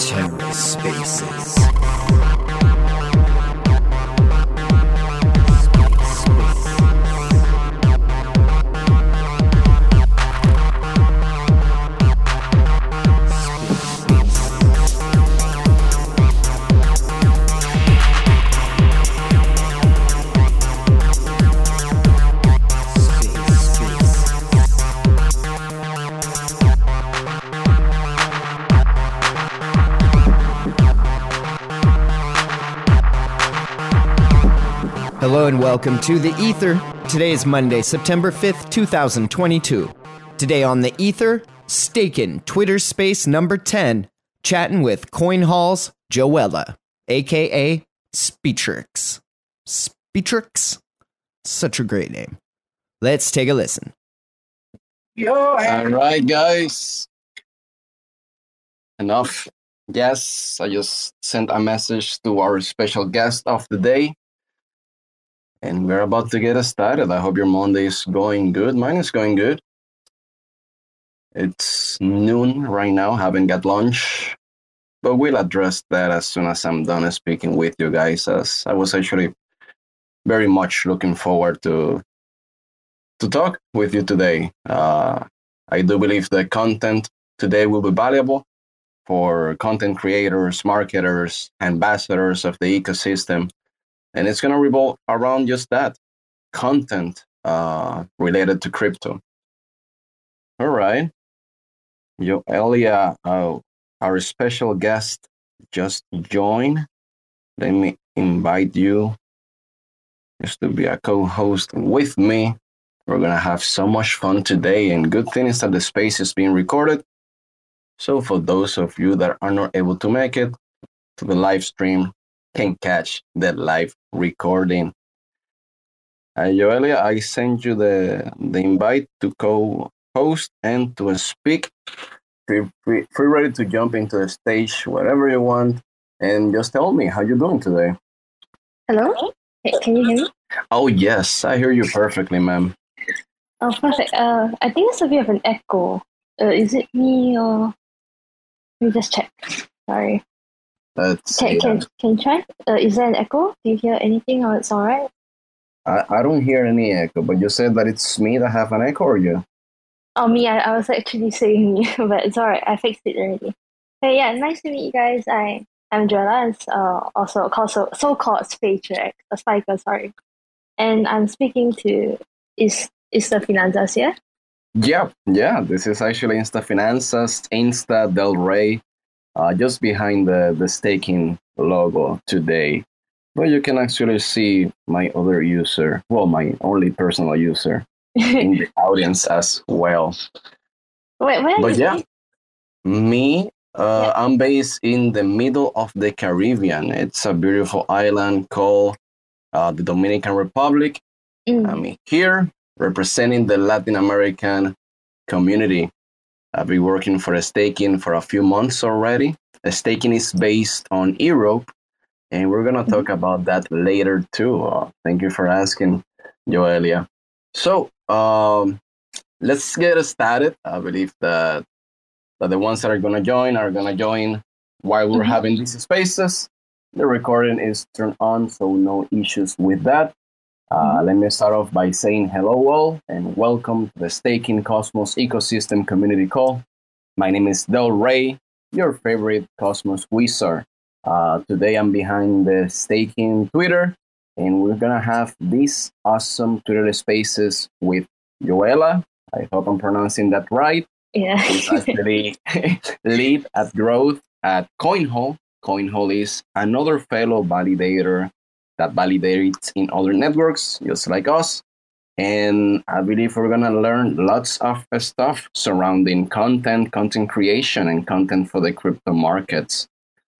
TerraSpaces. And welcome to The Ether. Today is Monday, September 5th, 2022. Today on The Ether, Stakin' Twitter Space number 10, chatting with CoinHall's Jowella, aka Speetrix. Speetrix? Such a great name. Let's take a listen. All right, guys. Enough. Yes, I just sent a message to our special guest of the day. And we're about to get us started. I hope your Monday is going good. Mine is going good. It's noon right now, haven't got lunch. But we'll address that as soon as I'm done speaking with you guys, as I was actually very much looking forward to to talk with you today. Uh, I do believe the content today will be valuable for content creators, marketers, ambassadors of the ecosystem. And it's going to revolve around just that content uh, related to crypto. All right. Yo, Elia, uh, our special guest just joined. Let me invite you just to be a co host with me. We're going to have so much fun today. And good thing is that the space is being recorded. So for those of you that are not able to make it to the live stream, can catch the live recording. Uh, Joelia, I sent you the, the invite to co-host and to speak. Feel free, free ready to jump into the stage wherever you want. And just tell me how you doing today. Hello? Can you hear me? Oh, yes, I hear you perfectly, ma'am. Oh, perfect. Uh, I think there's a bit of an echo. Uh, is it me or? Let me just check. Sorry. Let's Can, see. can, can you try? Uh, is there an echo? Do you hear anything or it's alright? I, I don't hear any echo, but you said that it's me that have an echo or you? Oh, me, I, I was actually saying me, but it's alright. I fixed it already. Hey, yeah, nice to meet you guys. I, I'm Jowella, and uh, also called, so, so-called Spacer, a spiker, sorry. And I'm speaking to Is Is the Finanzas here. Yeah, yeah. This is actually Insta Finanzas, Insta Del Rey, uh, just behind the, the Stakin logo today. But you can actually see my other user, well, my only personal user in the audience as well. Wait, where But is yeah, me, uh, Yeah. I'm based in the middle of the Caribbean. It's a beautiful island called uh, the Dominican Republic. Mm. I'm here representing the Latin American community. I've been working for a Stakin for a few months already. Stakin is based on Europe, and we're going to talk about that later too. Uh, thank you for asking, Joelia. So um, let's get started. I believe that, that the ones that are going to join are going to join while we're Mhm. having these spaces. The recording is turned on, so no issues with that. Uh, let me start off by saying hello, all, and welcome to the Stakin Cosmos Ecosystem Community Call. My name is Del Rey, your favorite Cosmos wizard. Uh, today I'm behind the Stakin Twitter, and we're gonna have these awesome Twitter spaces with Jowella. I hope I'm pronouncing that right. Yeah. Who's actually lead at growth at CoinHall. CoinHall is another fellow validator that validates in other networks, just like us. And I believe we're gonna learn lots of stuff surrounding content, content creation, and content for the crypto markets.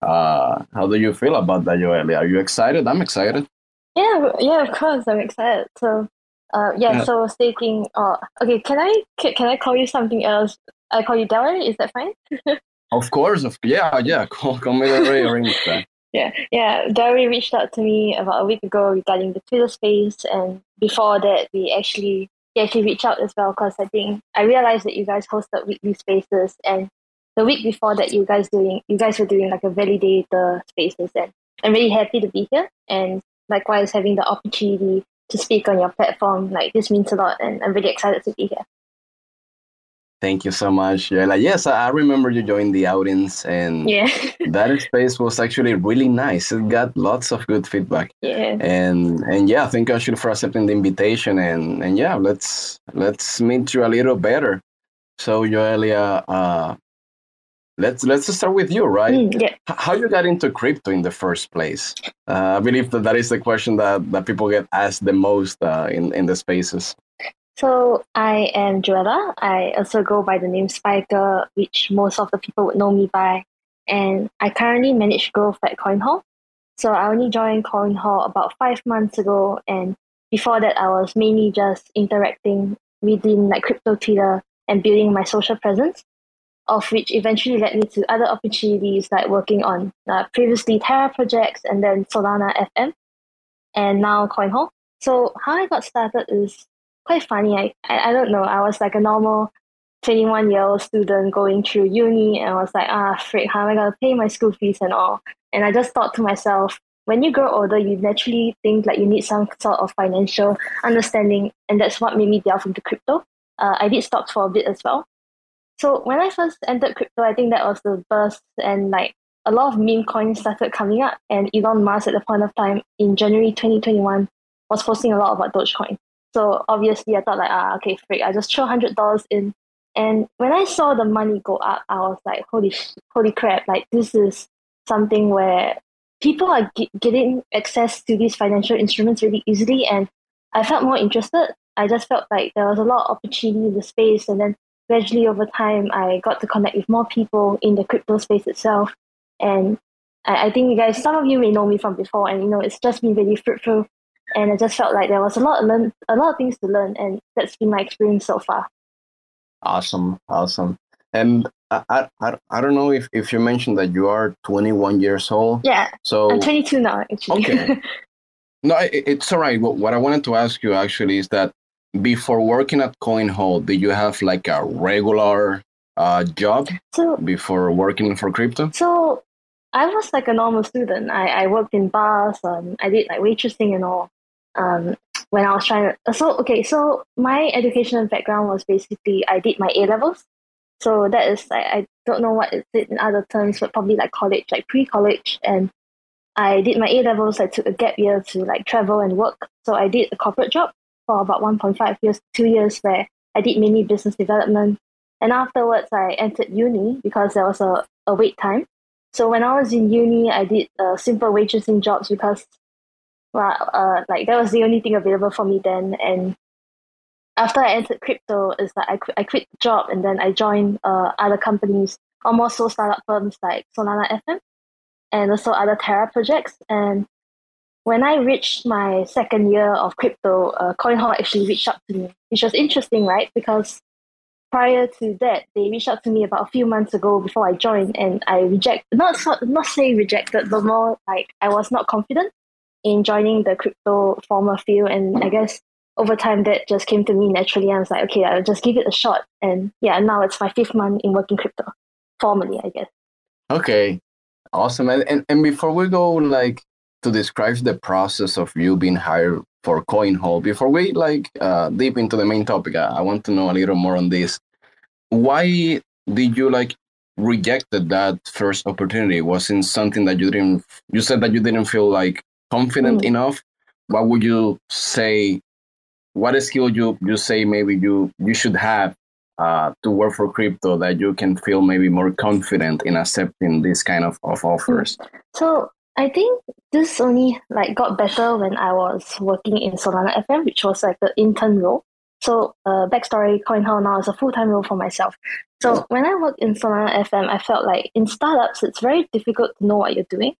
Uh, how do you feel about that, Joelle? Are you excited? I'm excited. Yeah, yeah, of course, I'm excited. So, uh, yeah, Yeah. so staking. Uh, okay, can I can, can I call you something else? I call you Delary. Is that fine? Of course, of yeah, yeah. Call, call me Del Rey or Insta. Yeah, yeah. Delary reached out to me about a week ago regarding the Twitter space, and before that, we actually you actually reached out as well because I think I realized that you guys hosted weekly spaces and the week before that you guys doing you guys were doing like a validator spaces and I'm really happy to be here and likewise having the opportunity to speak on your platform like this means a lot and I'm really excited to be here. Thank you so much, Yela. Yes, I remember you joined the audience, and yeah. that space was actually really nice. It got lots of good feedback. Yeah. And and yeah, thank you actually for accepting the invitation. And and yeah, let's let's meet you a little better. So, Joelia, uh, let's let's start with you, right? Mm, yeah. How you got into crypto in the first place? Uh, I believe that that is the question that, that people get asked the most uh, in in the spaces. So I am Jowella. I also go by the name Spiker, which most of the people would know me by. And I currently manage growth at CoinHall. So I only joined CoinHall about five months ago. And before that, I was mainly just interacting within like crypto Twitter and building my social presence, of which eventually led me to other opportunities like working on uh, previously Terra projects and then Solana FM and now CoinHall. So how I got started is quite funny. I, I, I don't know. I was like a normal 21 year old student going through uni and I was like, ah, frick, how am I going to pay my school fees and all? And I just thought to myself, when you grow older, you naturally think like you need some sort of financial understanding. And that's what made me delve into crypto. Uh, I did stocks for a bit as well. So when I first entered crypto, I think that was the burst and like a lot of meme coins started coming up. And Elon Musk at the point of time in January 2021 was posting a lot about Dogecoin. So obviously, I thought like, ah, okay, freak. I just throw hundred dollars in, and when I saw the money go up, I was like, holy, holy crap! Like this is something where people are g- getting access to these financial instruments really easily, and I felt more interested. I just felt like there was a lot of opportunity in the space, and then gradually over time, I got to connect with more people in the crypto space itself, and I, I think you guys, some of you may know me from before, and you know, it's just been really fruitful and I just felt like there was a lot of learn, a lot of things to learn, and that's been my experience so far. Awesome, awesome. And I, I, I don't know if, if you mentioned that you are 21 years old. Yeah. So I'm 22 now, actually. Okay. no, it, it's all right. What, what I wanted to ask you actually is that before working at CoinHall, did you have like a regular uh, job so, before working for crypto? So I was like a normal student. I, I worked in bars. Um, I did like waitressing and all um, when I was trying to. So okay, so my educational background was basically I did my A levels. So that is like I don't know what it's in other terms, but probably like college, like pre college, and I did my A levels. I took a gap year to like travel and work. So I did a corporate job for about one point five years, two years, where I did mainly business development. And afterwards, I entered uni because there was a, a wait time. So when I was in uni, I did uh, simple waitressing jobs because well, uh, like that was the only thing available for me then. And after I entered crypto, is that I quit, I quit the job and then I joined uh, other companies, almost so startup firms like Solana FM and also other Terra projects. And when I reached my second year of crypto, uh, CoinHall actually reached out to me, which was interesting, right? Because prior to that, they reached out to me about a few months ago before I joined, and I reject not not say rejected, but more like I was not confident in joining the crypto former field. And I guess over time that just came to me naturally. I was like, okay, I'll just give it a shot. And yeah, now it's my fifth month in working crypto formally, I guess. Okay, awesome. And, and, and before we go, like, to describe the process of you being hired for CoinHall, before we like uh, deep into the main topic, I, I want to know a little more on this. Why did you like rejected that first opportunity? Wasn't something that you didn't? You said that you didn't feel like confident mm. enough, what would you say? What skill you you say maybe you you should have uh, to work for crypto that you can feel maybe more confident in accepting this kind of, of offers? So I think this only like got better when I was working in Solana FM, which was like the intern role. So uh, backstory, CoinHall now is a full-time role for myself. So when I worked in Solana FM, I felt like in startups, it's very difficult to know what you're doing.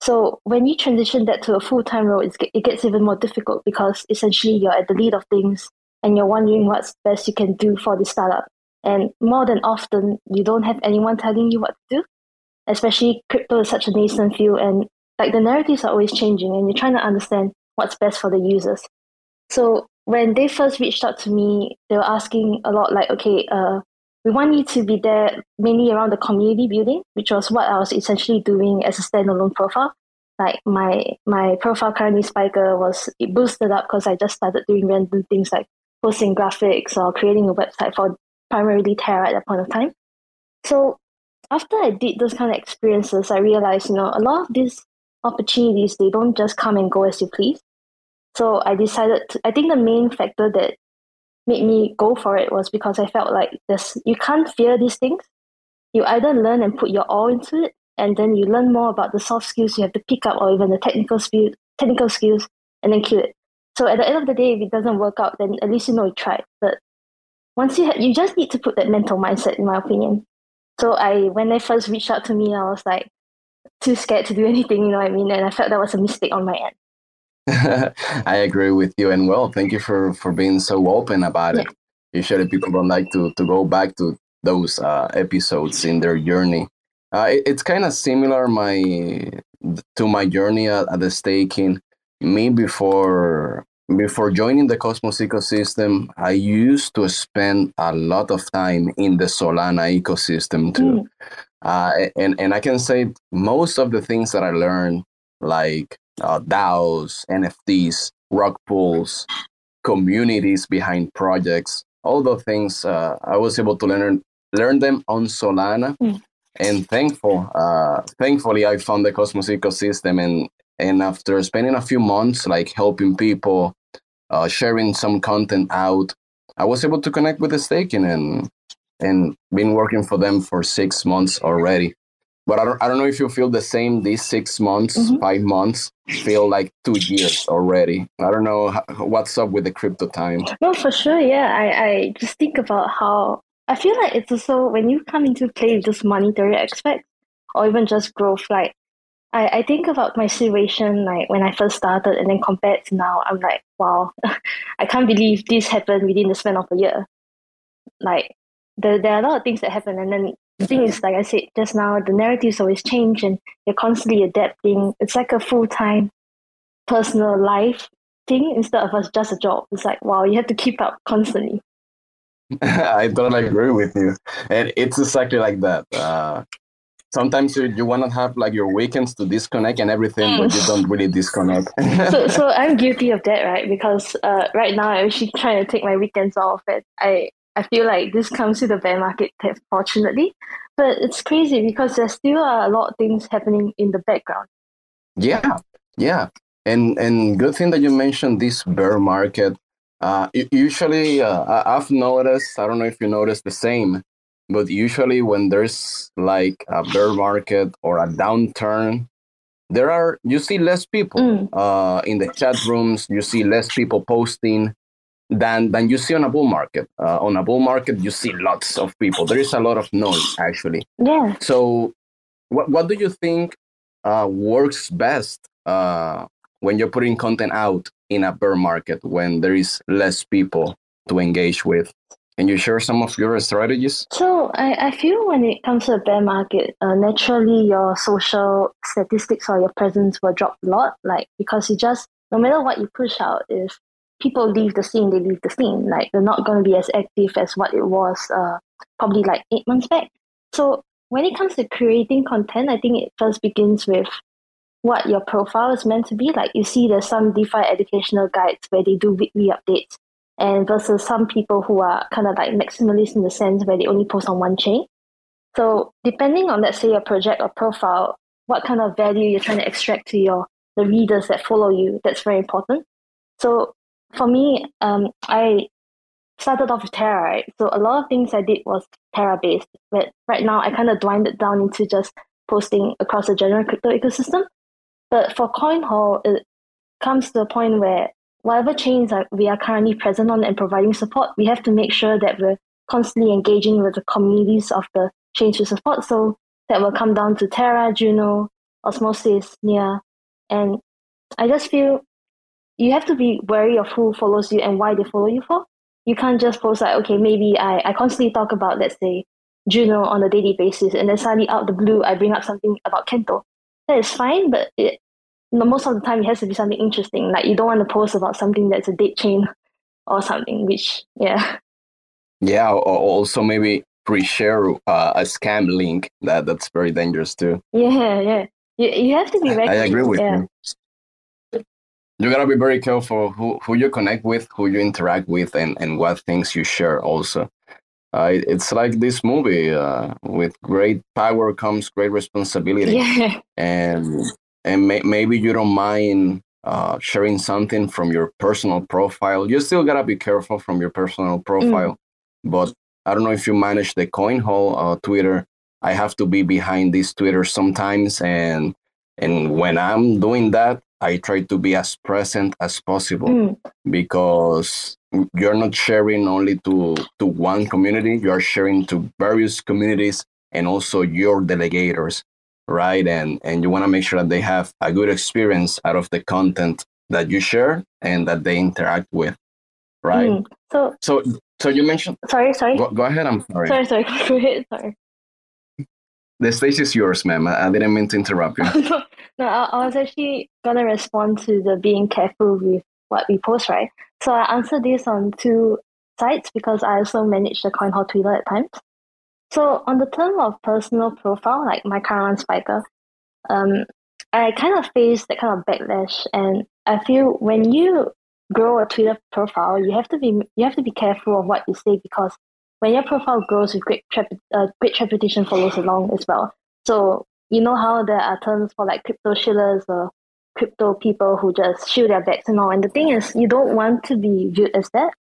So when you transition that to a full time role, it gets even more difficult because essentially you're at the lead of things and you're wondering what's best you can do for the startup. And more than often, you don't have anyone telling you what to do. Especially crypto is such a nascent field, and like the narratives are always changing, and you're trying to understand what's best for the users. So when they first reached out to me, they were asking a lot like, okay, uh, we want you to be there mainly around the community building, which was what I was essentially doing as a standalone profile. Like my my profile currently Spiker was it boosted up because I just started doing random things like posting graphics or creating a website for primarily Terra at that point of time. So after I did those kind of experiences, I realized, you know, a lot of these opportunities they don't just come and go as you please. So I decided to, I think the main factor that made me go for it was because I felt like this you can't fear these things. You either learn and put your all into it, and then you learn more about the soft skills you have to pick up or even the technical skill technical skills and then kill it. So at the end of the day, if it doesn't work out, then at least you know you tried. But once you have, you just need to put that mental mindset, in my opinion. So I, when they first reached out to me, I was like too scared to do anything. You know what I mean? And I felt that was a mistake on my end. I agree with you, and well, thank you for for being so open about it. Yeah. Usually, people don't like to to go back to those uh, episodes in their journey. Uh, it, it's kind of similar my to my journey at, at the Stakin. Me before before joining the Cosmos ecosystem, I used to spend a lot of time in the Solana ecosystem too. Mm. Uh, and and I can say most of the things that I learned, like uh, DAOs, NFTs, rug pulls, communities behind projects, all those things, uh, I was able to learn learn them on Solana. Mm. And thankful, uh, thankfully, I found the Cosmos ecosystem, and and after spending a few months, like helping people, uh, sharing some content out, I was able to connect with the Stakin and and been working for them for six months already. But I don't, I don't know if you feel the same. These six months, Mhm. five months feel like two years already. I don't know what's up with the crypto time. No, for sure. Yeah, I, I just think about how I feel like it's also when you come into play with this monetary aspect or even just growth, like I, I think about my situation like when I first started and then compared to now, I'm like, wow, I can't believe this happened within the span of a year. Like there, there are a lot of things that happen and then the thing is like I said just now, the narratives always change and you're constantly adapting. It's like a full time personal life thing instead of us just a job. It's like wow, you have to keep up constantly. I totally agree with you, and it's exactly like that. Uh, sometimes you, you want to have like your weekends to disconnect and everything, but you don't really disconnect. so so I'm guilty of that, right? Because uh, right now I'm actually trying to take my weekends off, and I I feel like this comes to the bear market, fortunately. But it's crazy because there's still are a lot of things happening in the background. Yeah, yeah, and and good thing that you mentioned this bear market. Uh, usually, uh, I've noticed. I don't know if you noticed the same, but usually when there's like a bear market or a downturn, there are you see less people Mm. uh, in the chat rooms. You see less people posting than than you see on a bull market. Uh, on a bull market, you see lots of people. There is a lot of noise actually. Yeah. So, what what do you think uh, works best uh, when you're putting content out in a bear market when there is less people to engage with? Can you share some of your strategies? So I, I feel when it comes to a bear market, uh, naturally your social statistics or your presence will drop a lot. Like because you just no matter what you push out, if people leave the scene, they leave the scene. Like they're not going to be as active as what it was uh, probably like eight months back. So when it comes to creating content, I think it first begins with what your profile is meant to be. Like you see, there's some DeFi educational guides where they do weekly updates and versus some people who are kind of like maximalist in the sense where they only post on one chain. So depending on let's say your project or profile, what kind of value you're trying to extract to your the readers that follow you, that's very important. So for me, um, I started off with Terra, right? So a lot of things I did was Terra based, but right now I kind of dwindled it down into just posting across the general crypto ecosystem. But for coin CoinHall, it comes to a point where whatever chains are, we are currently present on and providing support, we have to make sure that we're constantly engaging with the communities of the chains we support. So that will come down to Terra, Juno, Osmosis, Nia. And I just feel you have to be wary of who follows you and why they follow you for. You can't just post like, okay, maybe I, I constantly talk about, let's say, Juno on a daily basis, and then suddenly out of the blue, I bring up something about Kento. That is fine, but it, most of the time it has to be something interesting. Like you don't want to post about something that's a dead chain or something. Which yeah. Yeah. Also, maybe pre-share uh, a scam link. That that's very dangerous too. Yeah, yeah. You, you have to be very. I agree with yeah. you. You gotta be very careful who, who you connect with, who you interact with, and, and what things you share. Also, uh, it's like this movie. Uh, with great power comes great responsibility. Yeah. And and may, maybe you don't mind uh, sharing something from your personal profile. You still gotta be careful from your personal profile, mm. but I don't know if you manage the CoinHall uh, Twitter. I have to be behind this Twitter sometimes, and and when I'm doing that, I try to be as present as possible mm. because you're not sharing only to to one community. You are sharing to various communities and also your delegators, right? And and you want to make sure that they have a good experience out of the content that you share and that they interact with, right? Mm. So so so you mentioned. Sorry, sorry. Go, go ahead. I'm sorry. Sorry, sorry. Go ahead. Sorry. The stage is yours, ma'am. I didn't mean to interrupt you. no, I, I was actually gonna respond to the being careful with what we post, right? So I answered this on two sites because I also manage the CoinHall Twitter at times. So on the term of personal profile, like my current Spiker, um, I kind of face that kind of backlash, and I feel when you grow a Twitter profile, you have to be you have to be careful of what you say because when your profile grows with great trep- uh, great reputation follows along as well. So you know how there are terms for like crypto shillers or crypto people who just shoot their backs and all. And the thing is, you don't want to be viewed as that.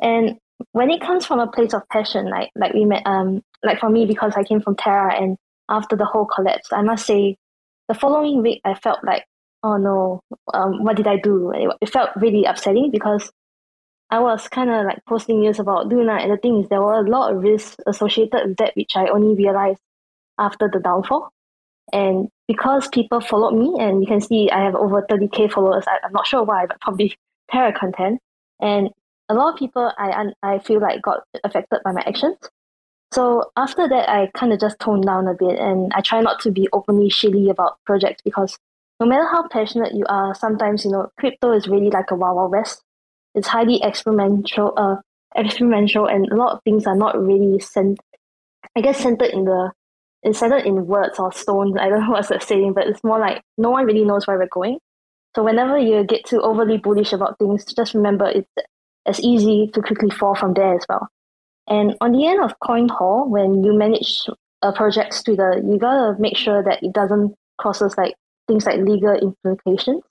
And when it comes from a place of passion, like like we met, um, like for me because I came from Terra, and after the whole collapse, I must say, the following week I felt like oh no, um, what did I do? It, felt really upsetting because I was kind of like posting news about Luna, and the thing is, there were a lot of risks associated with that, which I only realized after the downfall. And because people followed me, and you can see I have over 30k followers, I, am not sure why, but probably Terra content. And a lot of people I, I feel like got affected by my actions. So after that, I kind of just toned down a bit and I try not to be openly shilly about projects because no matter how passionate you are, sometimes you know crypto is really like a wild, wild west. It's highly experimental, uh, experimental, and a lot of things are not really cent- I guess centered in the it's centered in words or stones. I don't know what's the saying, but it's more like no one really knows where we're going. So whenever you get too overly bullish about things, just remember it's as easy to quickly fall from there as well. And on the end of CoinHall, when you manage a project's Twitter, you gotta make sure that it doesn't crosses like things like legal implications.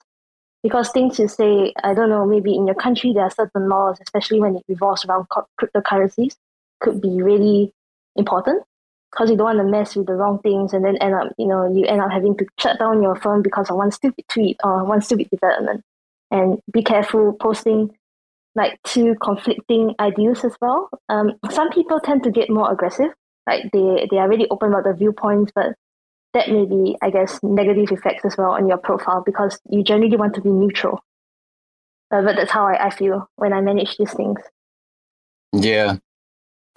Because things you say, I don't know, maybe in your country there are certain laws, especially when it revolves around cryptocurrencies, could be really important. Because you don't want to mess with the wrong things and then end up, you know, you end up having to shut down your firm because of one stupid tweet or one stupid development. And be careful posting like two conflicting ideas as well. Um, some people tend to get more aggressive, like they, they are really open about their viewpoints, but that may be, I guess, negative effects as well on your profile because you generally want to be neutral. Uh, but that's how I, I feel when I manage these things. Yeah,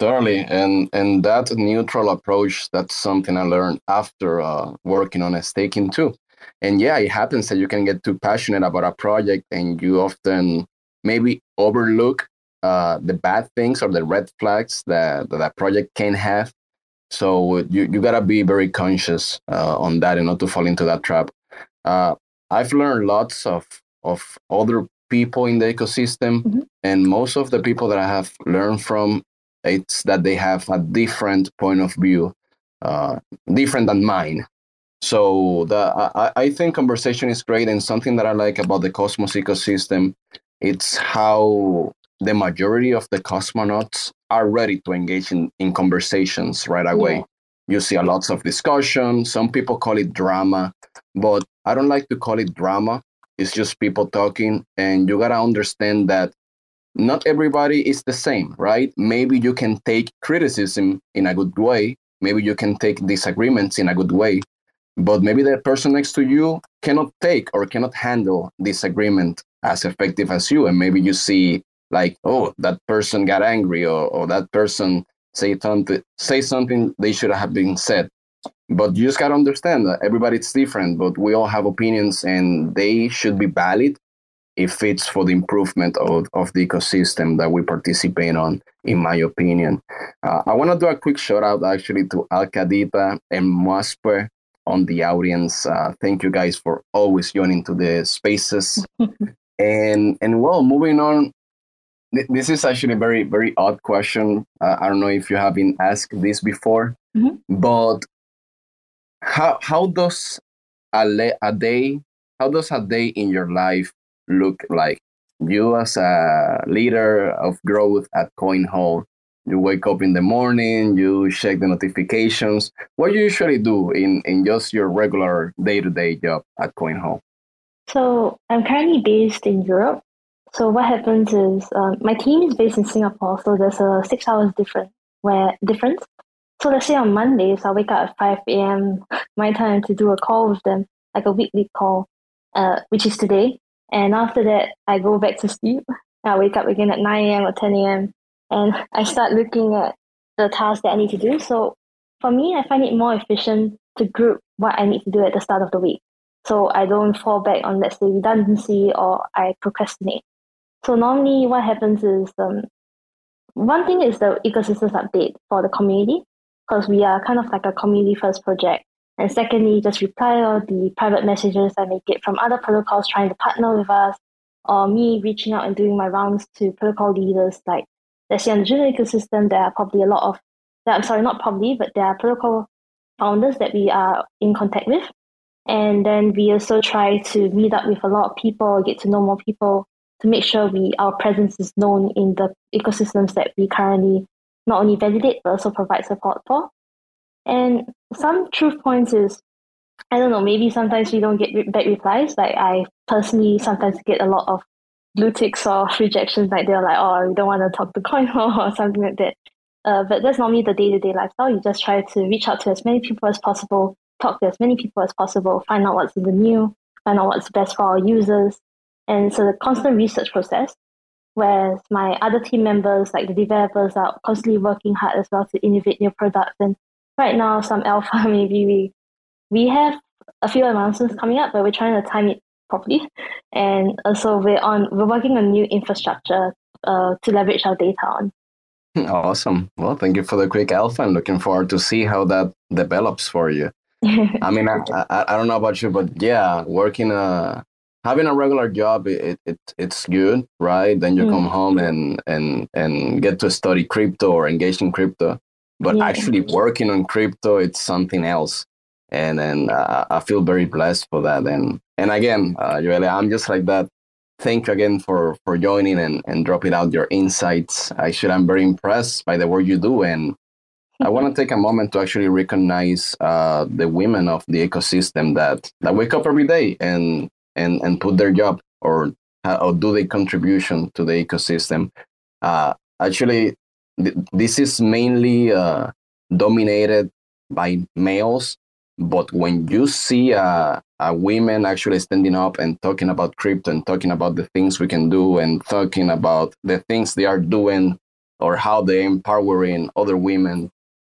totally. And and that neutral approach, that's something I learned after uh, working on a Stakin too. And yeah, it happens that you can get too passionate about a project and you often maybe overlook uh, the bad things or the red flags that, that that project can have so you, you gotta be very conscious uh, on that and not to fall into that trap. Uh, I've learned lots of of other people in the ecosystem, mm-hmm. and most of the people that I have learned from, it's that they have a different point of view, uh, different than mine. So the I, I think conversation is great, and something that I like about the Cosmos ecosystem, it's how the majority of the cosmonauts are ready to engage in, in conversations right away. Yeah. You see a lots of discussion. Some people call it drama, but I don't like to call it drama. It's just people talking, and you gotta understand that not everybody is the same, right? Maybe you can take criticism in a good way. Maybe you can take disagreements in a good way, but maybe the person next to you cannot take or cannot handle disagreement as effective as you. And maybe you see like oh that person got angry or, or that person say something say something they should have been said but you just got to understand that everybody's different but we all have opinions and they should be valid it fits for the improvement of, of the ecosystem that we participate on, in my opinion. Uh, I want to do a quick shout out actually to Alcadita and Maspe on the audience. Uh, thank you guys for always joining to the spaces. and and well, moving on. Th- this is actually a very very odd question. Uh, I don't know if you have been asked this before, Mhm. but how how does a, le- a day how does a day in your life look like? You as a leader of growth at CoinHall, you wake up in the morning, you check the notifications. What do you usually do in, in just your regular day to day job at CoinHall? So I'm currently based in Europe. So what happens is um, my team is based in Singapore, so there's a six hours different where difference. So let's say on Mondays I wake up at five a.m. my time to do a call with them, like a weekly call, uh, which is today. And after that, I go back to sleep. I wake up again at nine a.m. or ten a.m. and I start looking at the tasks that I need to do. So for me, I find it more efficient to group what I need to do at the start of the week so I don't fall back on let's say redundancy or I procrastinate. So normally what happens is um, one thing is the ecosystems update for the community because we are kind of like a community first project. And secondly, just reply all the private messages I may get from other protocols trying to partner with us, or me reaching out and doing my rounds to protocol leaders. Like let's say on the Juno ecosystem, there are probably a lot of, I'm sorry, not probably, but there are protocol founders that we are in contact with. And then we also try to meet up with a lot of people, get to know more people to make sure we our presence is known in the ecosystems that we currently not only validate but also provide support for. And some truth points is I don't know, maybe sometimes we don't get back replies. Like I personally sometimes get a lot of blue ticks or rejections, like they're like, oh, we don't want to talk to CoinHall or something like that. Uh, but that's normally the day-to-day lifestyle. You just try to reach out to as many people as possible, talk to as many people as possible, find out what's in the new, find out what's best for our users. And so the constant research process. Whereas my other team members, like the developers, are constantly working hard as well to innovate new products. And right now, some alpha, maybe we we have a few announcements coming up, but we're trying to time it properly. And also, we're on we're working on new infrastructure uh, to leverage our data on. Awesome. Well, thank you for the quick alpha and looking forward to see how that develops for you. I mean, I, I, I don't know about you, but yeah, working a having a regular job, it, it it's good, right? Then you Mm. come home and and and get to study crypto or engage in crypto. But Yeah. actually working on crypto, it's something else. And then uh, I feel very blessed for that. And and again, uh, Joelle, I'm just like that. Thank you again for for joining and and dropping out your insights. Actually, I'm very impressed by the work you do and I want to take a moment to actually recognize uh, the women of the ecosystem that, that wake up every day and, and, and put their job or, uh, or do their contribution to the ecosystem. Uh, actually, th- this is mainly uh, dominated by males, but when you see uh, a women actually standing up and talking about crypto and talking about the things we can do and talking about the things they are doing or how they're empowering other women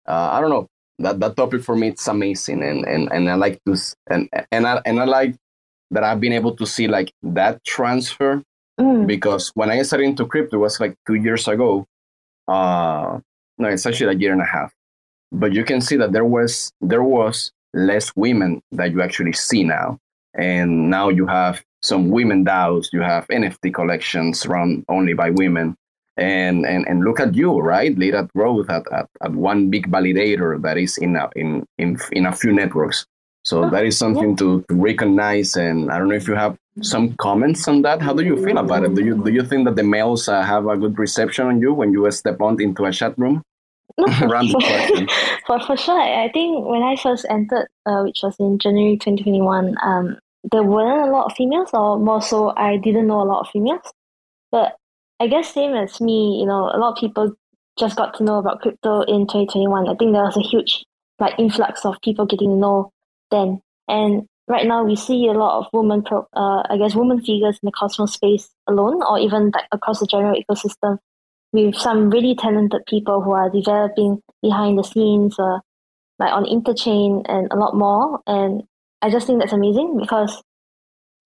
uh, I don't know that that topic for me it's amazing and and and I like to and and I and I like that I've been able to see like that transfer Mm, because when I started into crypto it was like two years ago. Uh, no, it's actually a year and a half. But you can see that there was there was less women that you actually see now, and now you have some women DAOs, you have NFT collections run only by women, and and and look at you, right? Lead at growth at, at, at one big validator that is in a, in in in a few networks. So Oh, that is something to, to recognize. And I don't know if you have some comments on that. How do you feel about it? Do you do you think that the males uh, have a good reception on you when you step on into a chat room? no, for, question. for, for sure. I I think when I first entered, uh, which was in January 2021, um, there weren't a lot of females, or more so, I didn't know a lot of females. But I guess same as me, you know, a lot of people just got to know about crypto in 2021. I think there was a huge like influx of people getting to know then. And right now we see a lot of women, pro, uh, I guess, women figures in the Cosmos space alone, or even like across the general ecosystem, with some really talented people who are developing behind the scenes, uh, like on interchain and a lot more. And I just think that's amazing because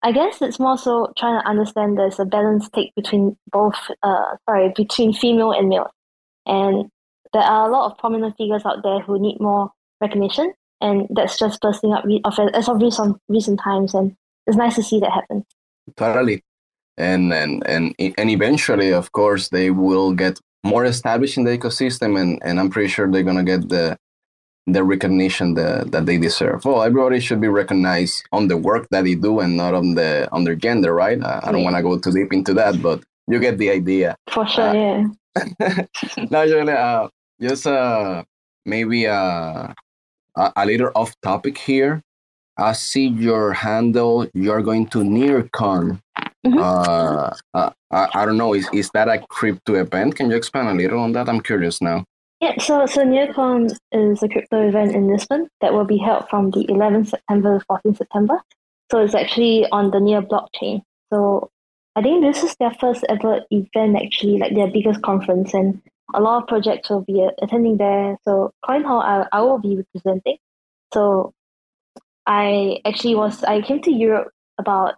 I guess it's more so trying to understand there's a balance take between both, uh, sorry, between female and male. And there are a lot of prominent figures out there who need more recognition. And that's just bursting up re- as of recent, recent times. And it's nice to see that happen. Totally. And, and, and, and eventually, of course, they will get more established in the ecosystem. And, and I'm pretty sure they're going to get the, the recognition that, that they deserve. Well, everybody should be recognized on the work that they do and not on the on their gender, right? Uh, I don't want to go too deep into that, but you get the idea. For sure, uh, yeah. now, Julia, uh, just uh, maybe uh, a, a little off topic here. I see your handle. You're going to NearCon. Mm-hmm. Uh, uh, I, I don't know. Is is that a crypto event? Can you expand a little on that? I'm curious now. Yeah, so so NearCon is a crypto event in Lisbon that will be held from the 11th September to 14th September. So it's actually on the Near blockchain. So I think this is their first ever event, actually, like their biggest conference, and a lot of projects will be attending there. So CoinHall, I, I will be representing. So I actually was I came to Europe about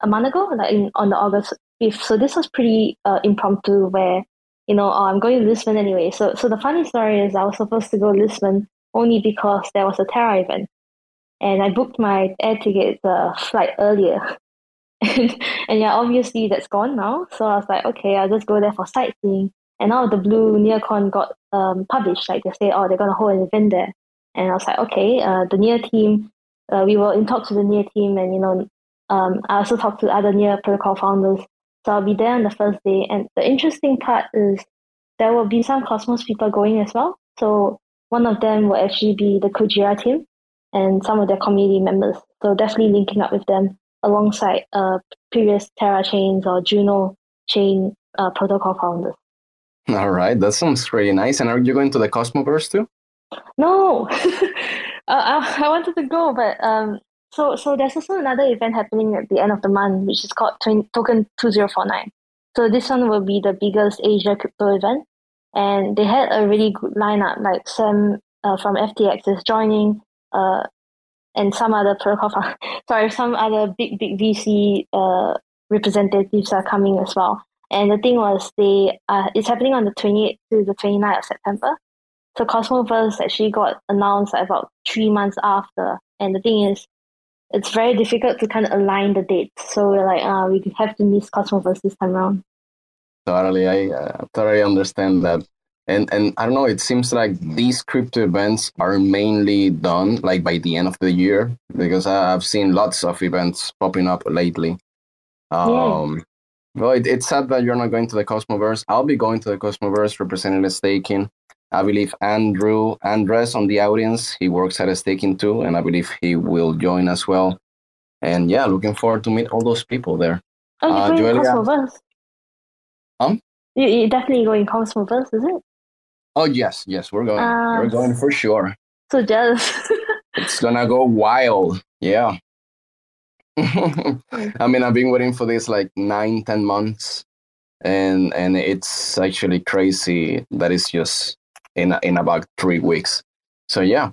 a month ago, like in, on the August 5th. So this was pretty uh, impromptu, where you know, oh, I'm going to Lisbon anyway. So, so the funny story is I was supposed to go to Lisbon only because there was a Terra event, and I booked my air ticket uh, flight earlier. and, and yeah, obviously that's gone now. So I was like, okay, I'll just go there for sightseeing. And out of the blue, NearCon got um, published. Like they say, oh, they're gonna hold an event there. And I was like, okay, uh, the Near team. Uh, we were in talks with the Near team, and you know, um, I also talked to other Near protocol founders so I'll be there on the first day. And the interesting part is there will be some Cosmos people going as well. So one of them will actually be the Kujira team and some of their community members. So definitely linking up with them alongside uh, previous Terra chains or Juno chain uh, protocol founders. All right, that sounds really nice. And are you going to the Cosmoverse too? No, uh, I, I wanted to go, but um, so, so there's also another event happening at the end of the month, which is called Token 2049. So this one will be the biggest Asia crypto event. And they had a really good lineup, like Sam uh, from FTX is joining, uh, and some other protocol, sorry, some other big, big VC uh, representatives are coming as well. And the thing was, they uh, it's happening on the 28th to the 29th of September. So Cosmoverse actually got announced about three months after. And the thing is, it's very difficult to kind of align the dates. So we're like, uh, we have to miss Cosmoverse this time around. Totally, I uh, totally understand that. And and I don't know, it seems like these crypto events are mainly done like by the end of the year because I've seen lots of events popping up lately. Um, yeah. Well, it, it's sad that you're not going to the Cosmoverse. I'll be going to the Cosmoverse representing the Stakin. I believe Andrew Andres on the audience. He works at a Stakin too, and I believe he will join as well. And yeah, looking forward to meet all those people there. Oh, you're uh, going Cosmoverse. Um, you, you're definitely going Cosmoverse, is it? Oh yes, yes, we're going. Uh, we're going for sure. So jealous. it's gonna go wild. Yeah. I mean, I've been waiting for this like nine, ten months, and and it's actually crazy that it's just in in about three weeks. So yeah.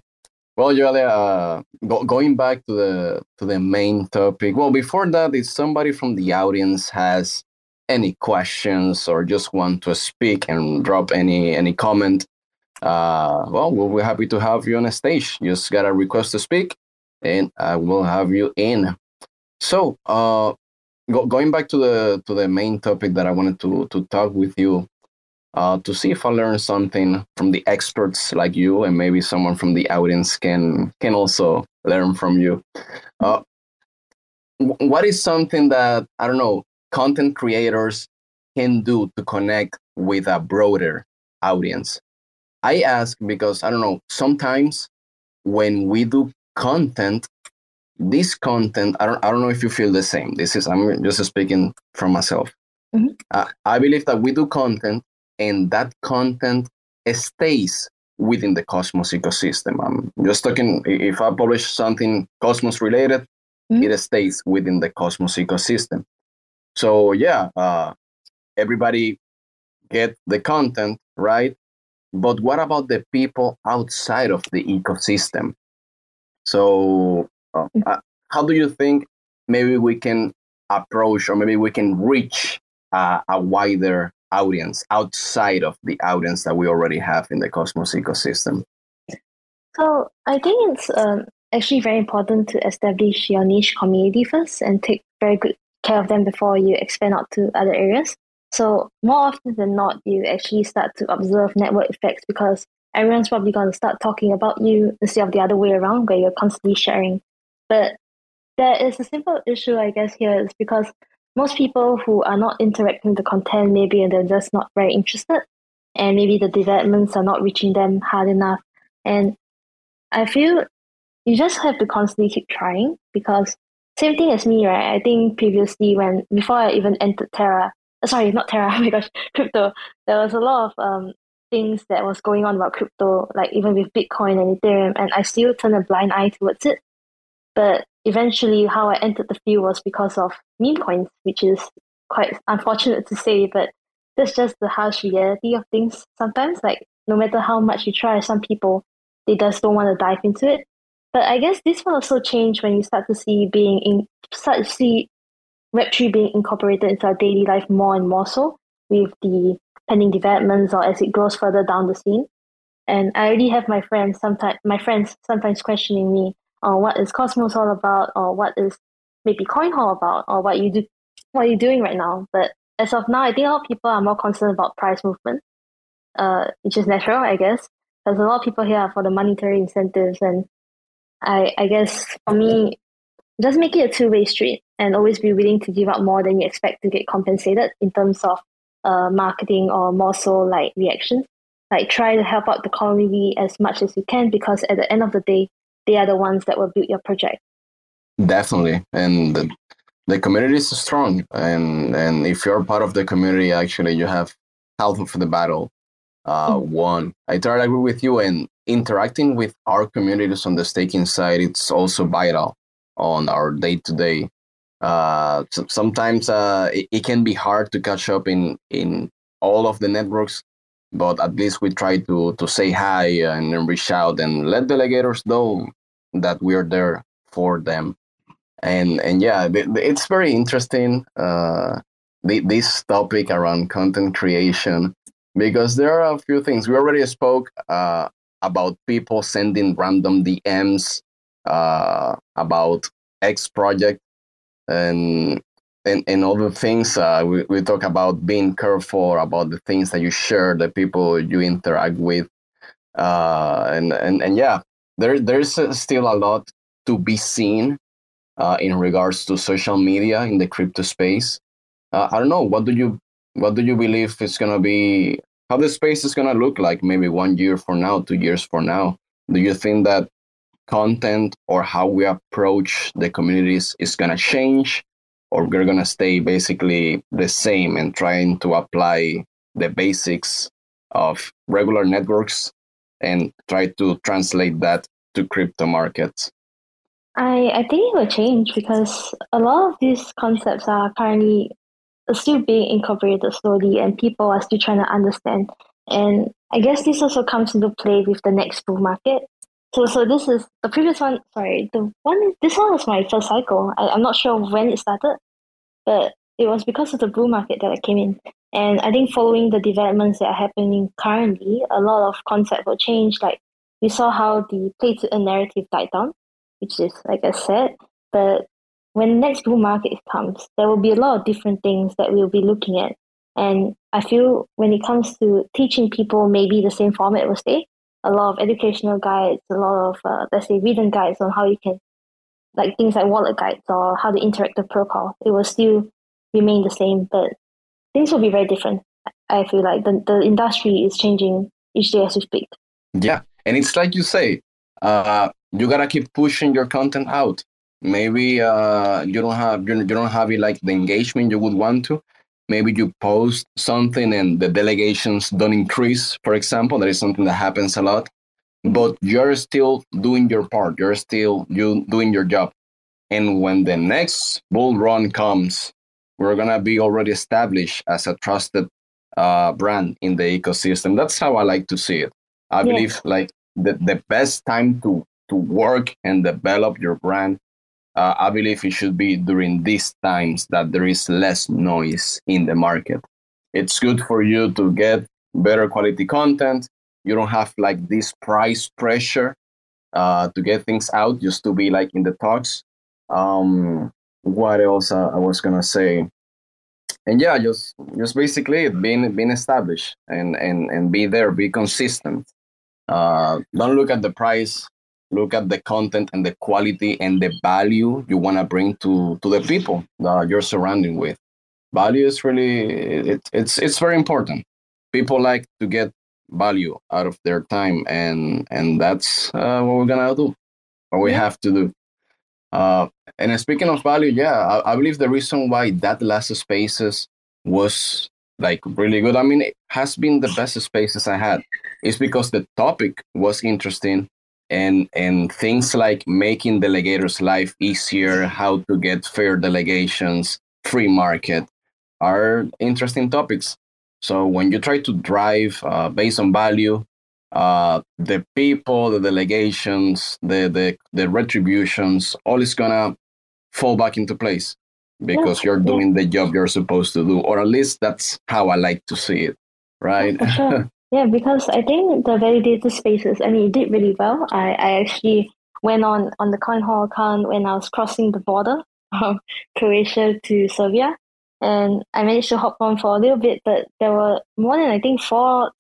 Well, Julia, uh, go, going back to the to the main topic. Well, before that, if somebody from the audience has any questions or just want to speak and drop any any comment, uh, well, we'll be happy to have you on the stage. You Just got a request to speak, and I will have you in. So, uh, go, going back to the to the main topic that I wanted to to talk with you uh, to see if I learn something from the experts like you, and maybe someone from the audience can can also learn from you. Uh, what is something that I don't know content creators can do to connect with a broader audience? I ask because I don't know. Sometimes when we do content, this content I don't I don't know if you feel the same. This is I'm just speaking from myself. Mm-hmm. Uh, I believe that we do content and that content stays within the Cosmos ecosystem. I'm just talking, if I publish something Cosmos related, mm-hmm. it stays within the Cosmos ecosystem. So, yeah, uh, everybody get the content, right? But what about the people outside of the ecosystem? So, uh, uh, how do you think maybe we can approach or maybe we can reach uh, a wider audience outside of the audience that we already have in the Cosmos ecosystem? So I think it's um, actually very important to establish your niche community first and take very good care of them before you expand out to other areas. So more often than not, you actually start to observe network effects because everyone's probably going to start talking about you instead of the other way around where you're constantly sharing. But there is a simple issue, I guess, here is because most people who are not interacting with the content, maybe they're just not very interested, and maybe the developments are not reaching them hard enough. And I feel you just have to constantly keep trying because same thing as me, right? I think previously when before I even entered Terra, uh, sorry, not Terra, oh my gosh, crypto, there was a lot of um things that was going on about crypto, like even with Bitcoin and Ethereum, and I still turned a blind eye towards it. But eventually, how I entered the field was because of meme coins, which is quite unfortunate to say, but that's just the harsh reality of things sometimes. Like, no matter how much you try, some people, they just don't want to dive into it. But I guess this will also change when you start to see being in start see Web3 being incorporated into our daily life more and more so with the pending developments or as it grows further down the scene. And I already have my friends sometimes my friends sometimes questioning me on what is Cosmos all about or what is maybe CoinHall about or what you do what you're doing right now. But as of now I think a lot of people are more concerned about price movement. Uh, which is natural, I guess. Because a lot of people here are for the monetary incentives and I I guess for me just make it a two way street and always be willing to give up more than you expect to get compensated in terms of uh, marketing or more so like reactions. Like try to help out the community as much as you can because at the end of the day, they are the ones that will build your project. Definitely, and the, the community is strong, and and if you're part of the community, actually, you have half of the battle uh, mm-hmm. won. I totally agree with you, and interacting with our communities on the staking side, it's also vital on our day to day uh, so sometimes uh, it, it, can be hard to catch up in in all of the networks but at least we try to to say hi and reach out and let delegators know that we're there for them. And and yeah it's very interesting uh, this topic around content creation because there are a few things. We already spoke uh, about people sending random dms uh, about x project and and, and other things uh, we, we talk about being careful about the things that you share the people you interact with uh, and, and and yeah there there's still a lot to be seen uh, in regards to social media in the crypto space. Uh, i don't know what do you what do you believe is going to be how the space is going to look like maybe one year from now two years from now? Do you think that content or how we approach the communities is going to change or we're going to stay basically the same and trying to apply the basics of regular networks and try to translate that to crypto markets I, I think it will change because a lot of these concepts are currently still being incorporated slowly and people are still trying to understand. And I guess this also comes into play with the next bull market so, so this is the previous one. Sorry, the one. This one was my first cycle. I, I'm not sure when it started, but it was because of the bull market that I came in. And I think following the developments that are happening currently, a lot of concepts will change. Like we saw how the play to earn narrative died down, which is like I said. But when next bull market comes, there will be a lot of different things that we'll be looking at. And I feel when it comes to teaching people, maybe the same format will stay a lot of educational guides, a lot of uh, let's say written guides on how you can, like things like wallet guides or how to interact with protocol. It will still remain the same, but things will be very different. I feel like the the industry is changing each day as we speak. Yeah, and it's like you say, uh, you gotta keep pushing your content out. Maybe uh, you don't have you don't have it like the engagement you would want to, maybe you post something and the delegations don't increase for example that is something that happens a lot but you're still doing your part you're still you doing your job. And when the next bull run comes we're gonna be already established as a trusted uh, brand in the ecosystem. That's how i like to see it. I yeah. believe like the, the best time to to work and develop your brand uh, I believe it should be during these times that there is less noise in the market. It's good for you to get better quality content. You don't have like this price pressure uh, to get things out, just to be like in the talks. Um, what else I was gonna say? And yeah, just just basically being being established and and and be there, be consistent. Uh, don't look at the price look at the content and the quality and the value you want to bring to to the people that you're surrounding with. Value is really it, it's it's very important. People like to get value out of their time and and that's uh, what we're gonna do. What we have to do. Uh, and speaking of value yeah I, I believe the reason why that last spaces was like really good i mean it has been the best spaces i had is because the topic was interesting and and things like making delegators life easier how to get fair delegations free market are interesting topics. So when you try to drive uh, based on value uh, the people the delegations the, the the retributions all is gonna fall back into place because yeah, you're doing the job you're supposed to do or at least that's how i like to see it right? Sure. Yeah, because I think the validated spaces, I mean, it did really well. I, I actually went on, on the CoinHall account when I was crossing the border from Croatia to Serbia. And I managed to hop on for a little bit, but there were more than, I think, four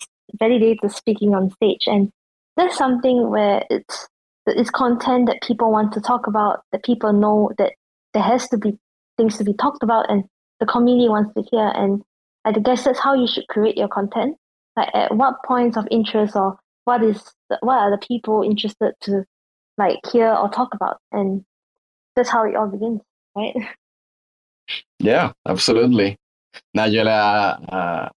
validators speaking on stage. And that's something where it's, it's content that people want to talk about, that people know that there has to be things to be talked about and the community wants to hear. And I guess that's how you should create your content like at what points of interest or what is the, what are the people interested to like hear or talk about and that's how it all begins right yeah absolutely Najela, uh,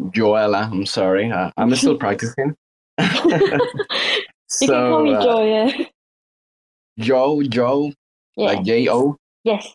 Jowella, I'm sorry, uh, I'm still practicing. you can call me uh, Joe, yeah. Joe, Joe, yeah. like J O. Yes.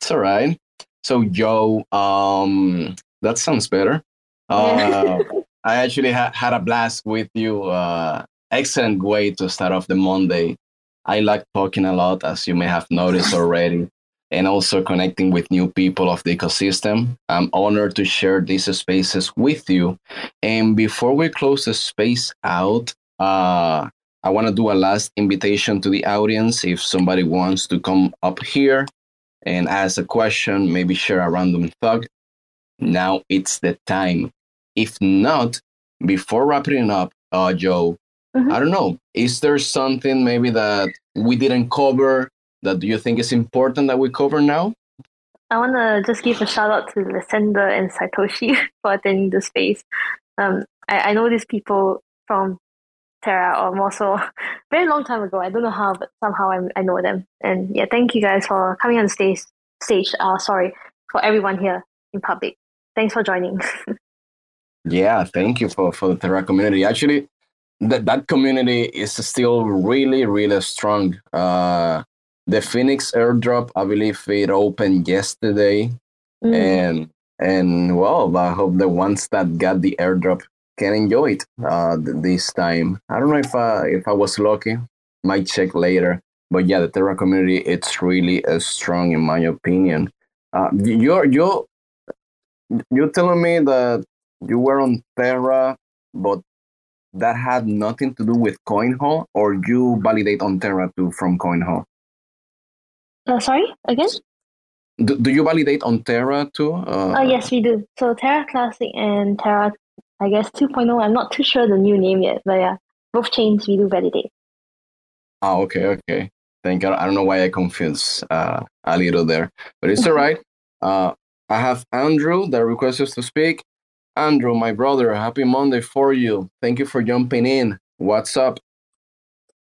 It's all right. So Joe, um, that sounds better. Uh, I actually ha- had a blast with you. Uh, excellent way to start off the Monday. I like talking a lot, as you may have noticed already, and also connecting with new people of the ecosystem. I'm honored to share these spaces with you. And before we close the space out, uh, I want to do a last invitation to the audience. If somebody wants to come up here and ask a question, maybe share a random thought, now it's the time. If not, before wrapping up, uh, Joe, mm-hmm. I don't know, is there something maybe that we didn't cover that you think is important that we cover now? I want to just give a shout out to Lucinda and Satoshi for attending the space. Um, I, I know these people from Terra or more so very long time ago. I don't know how, but somehow I, I know them. And yeah, thank you guys for coming on the stage. Stage, uh, sorry for everyone here in public. Thanks for joining. Yeah, thank you for, for the Terra community. Actually, that, that community is still really, really strong. Uh, the Phoenix airdrop, I believe it opened yesterday. Mm. And and well, I hope the ones that got the airdrop can enjoy it uh, this time. I don't know if I, if I was lucky. Might check later. But yeah, the Terra community, it's really uh, strong in my opinion. Uh, you're you you're telling me that you were on Terra, but that had nothing to do with CoinHall, or you validate on Terra too from CoinHall? Uh, sorry, again? Do, do you validate on Terra too? Uh, uh, yes, we do. So Terra Classic and Terra, I guess 2.0, I'm not too sure the new name yet, but yeah, both chains we do validate. Oh, okay, okay. Thank God. I don't know why I confused uh, a little there, but it's all right. Uh, I have Andrew that requests us to speak. Andrew, my brother, happy Monday for you. Thank you for jumping in. What's up?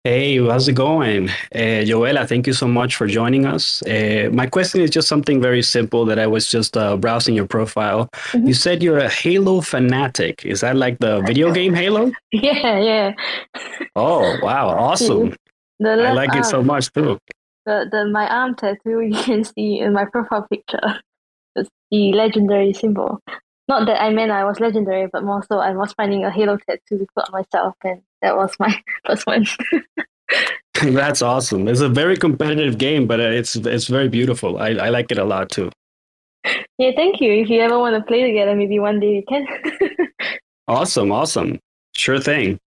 Hey, how's it going? Uh, Jowella, thank you so much for joining us. Uh, my question is just something very simple that I was just uh, browsing your profile. Mm-hmm. You said you're a Halo fanatic. Is that like the video game Halo? Yeah, yeah. Oh, wow. Awesome. I like arm, it so much too. The, the My arm tattoo you can see in my profile picture. It's the legendary symbol. Not that I meant I was legendary, but more so I was finding a Halo tattoo to put on myself, and that was my first one. That's awesome. It's a very competitive game, but uh, it's it's very beautiful. I, I like it a lot too. Yeah, thank you. If you ever want to play together, maybe one day we can. awesome, awesome. Sure thing.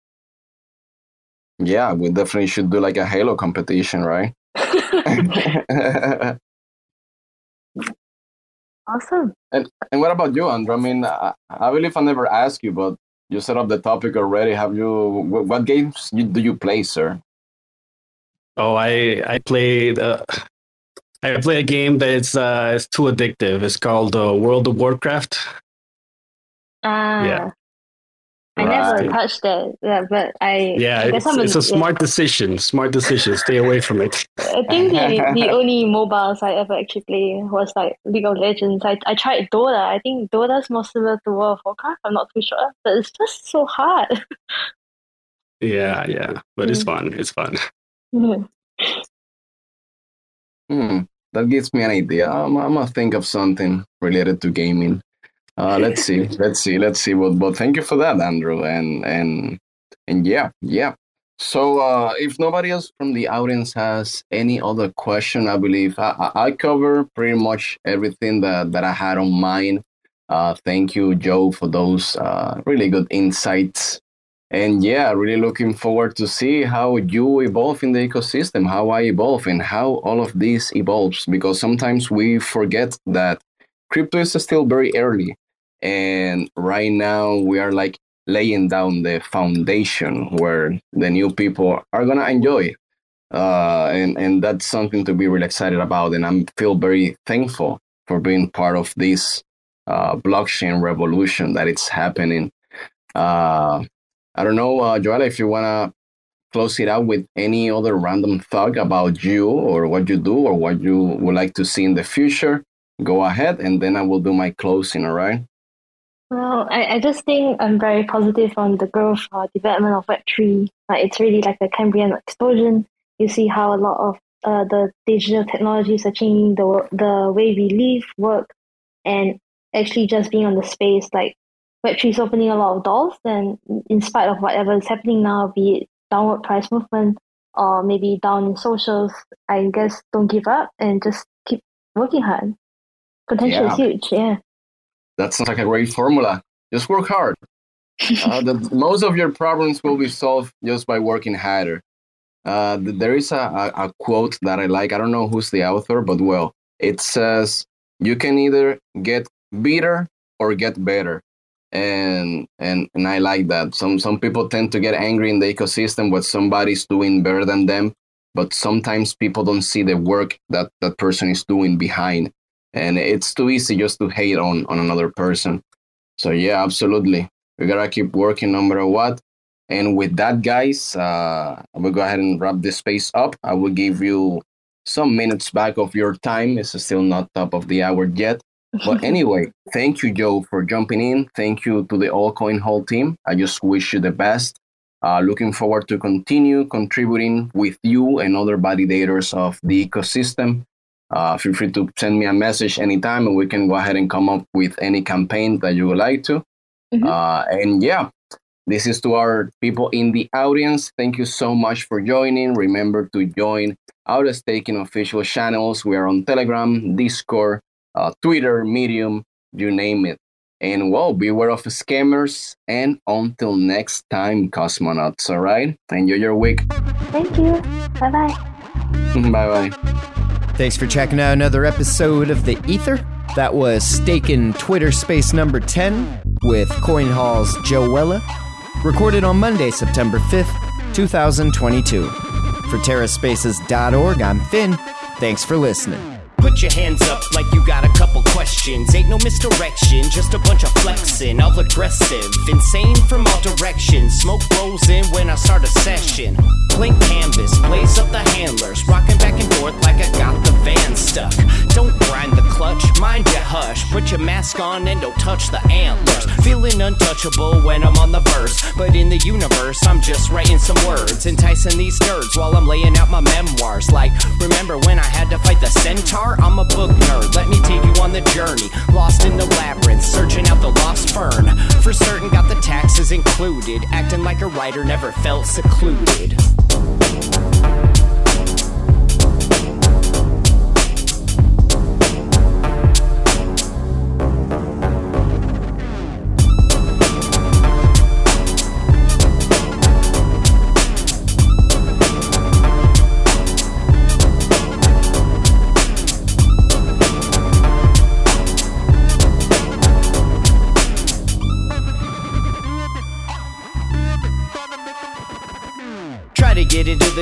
Yeah, we definitely should do like a Halo competition, right? Awesome. And and what about you, Andrew? I mean, I, I believe I never asked you, but you set up the topic already. Have you? What games do you play, sir? Oh, I I played. Uh, I play a game that's uh, it's too addictive. It's called uh, World of Warcraft. Ah. Yeah. I right. never touched it, yeah, but I. Yeah, I it's, it's, a smart yeah. decision. Smart decision. Stay away from it. I think the, the only MOBAs I ever actually play was like League of Legends. I, I tried Dota. I think Dota's more similar to World of Warcraft. I'm not too sure, but it's just so hard. yeah, yeah, but mm. it's fun. It's fun. Mm. Hmm, that gives me an idea. I'm, I'm gonna think of something related to gaming. Uh, let's see, let's see, let's see. But but thank you for that, Andrew. And and and yeah, yeah. So uh, if nobody else from the audience has any other question, I believe I, I cover pretty much everything that that I had on mind. Uh, thank you, Joe, for those uh, really good insights. And yeah, really looking forward to see how you evolve in the ecosystem, how I evolve, and how all of this evolves. Because sometimes we forget that crypto is still very early and right now we are like laying down the foundation where the new people are gonna enjoy. Uh, and and that's something to be really excited about. And i feel very thankful for being part of this uh, blockchain revolution that it's happening. Uh, i don't know uh, Jowella if you want to close it out with any other random thought about you or what you do or what you would like to see in the future go ahead and then i will do my closing all right well, I, I just think I'm very positive on the growth or development of Web3. Like it's really like a Cambrian explosion. You see how a lot of uh, the digital technologies are changing the the way we live, work, and actually just being on the space. Like Web3 is opening a lot of doors, and in spite of whatever is happening now, be it downward price movement or maybe down in socials, I guess don't give up and just keep working hard. Potential yeah. is huge, yeah that sounds like a great formula. Just work hard. Uh, the, most of your problems will be solved just by working harder. Uh, there is a, a, a, quote that I like. I don't know who's the author, but well, it says you can either get better or get better. And and and I like that. Some some people tend to get angry in the ecosystem when somebody's doing better than them, but sometimes people don't see the work that that person is doing behind and it's too easy just to hate on on another person. So yeah absolutely. We gotta keep working no matter what. And with that guys uh we'll go ahead and wrap this space up. I will give you some minutes back of your time. It's still not top of the hour yet. But anyway thank you joe for jumping in. Thank you to the altcoin hall team. I just wish you the best. Uh, looking forward to continue contributing with you and other validators of the ecosystem uh, feel free to send me a message anytime and we can go ahead and come up with any campaign that you would like to. Mm-hmm. Uh, and yeah, this is to our people in the audience. Thank you so much for joining. Remember to join our Stakin official channels. We are on Telegram, Discord, uh, Twitter, Medium, you name it. And well, beware of scammers. And until next time, cosmonauts, all right? Enjoy your week. Thank you. Bye bye. bye bye. Thanks for checking out another episode of The Ether. That was Stakin Twitter Space number 10 with CoinHall's Jowella, recorded on Monday, September 5th, 2022. For TerraSpaces.org, I'm Finn. Thanks for listening. Put your hands up like you got a couple questions. Ain't no misdirection, just a bunch of flexing. All aggressive, insane from all directions. Smoke rolls in when I start a session. Blank canvas, blaze up the handlers. Rocking back and forth like I got the van stuck. Don't grind the clutch, mind your hush. Put your mask on and don't touch the antlers. Feeling untouchable when I'm on the verse. But in the universe, I'm just writing some words. Enticing these nerds while I'm laying out my memoirs. Like, remember when I had to fight the centaur? I'm a book nerd. Let me take you on the journey. Lost in the labyrinth, searching out the lost fern. For certain, got the taxes included. Acting like a writer never felt secluded.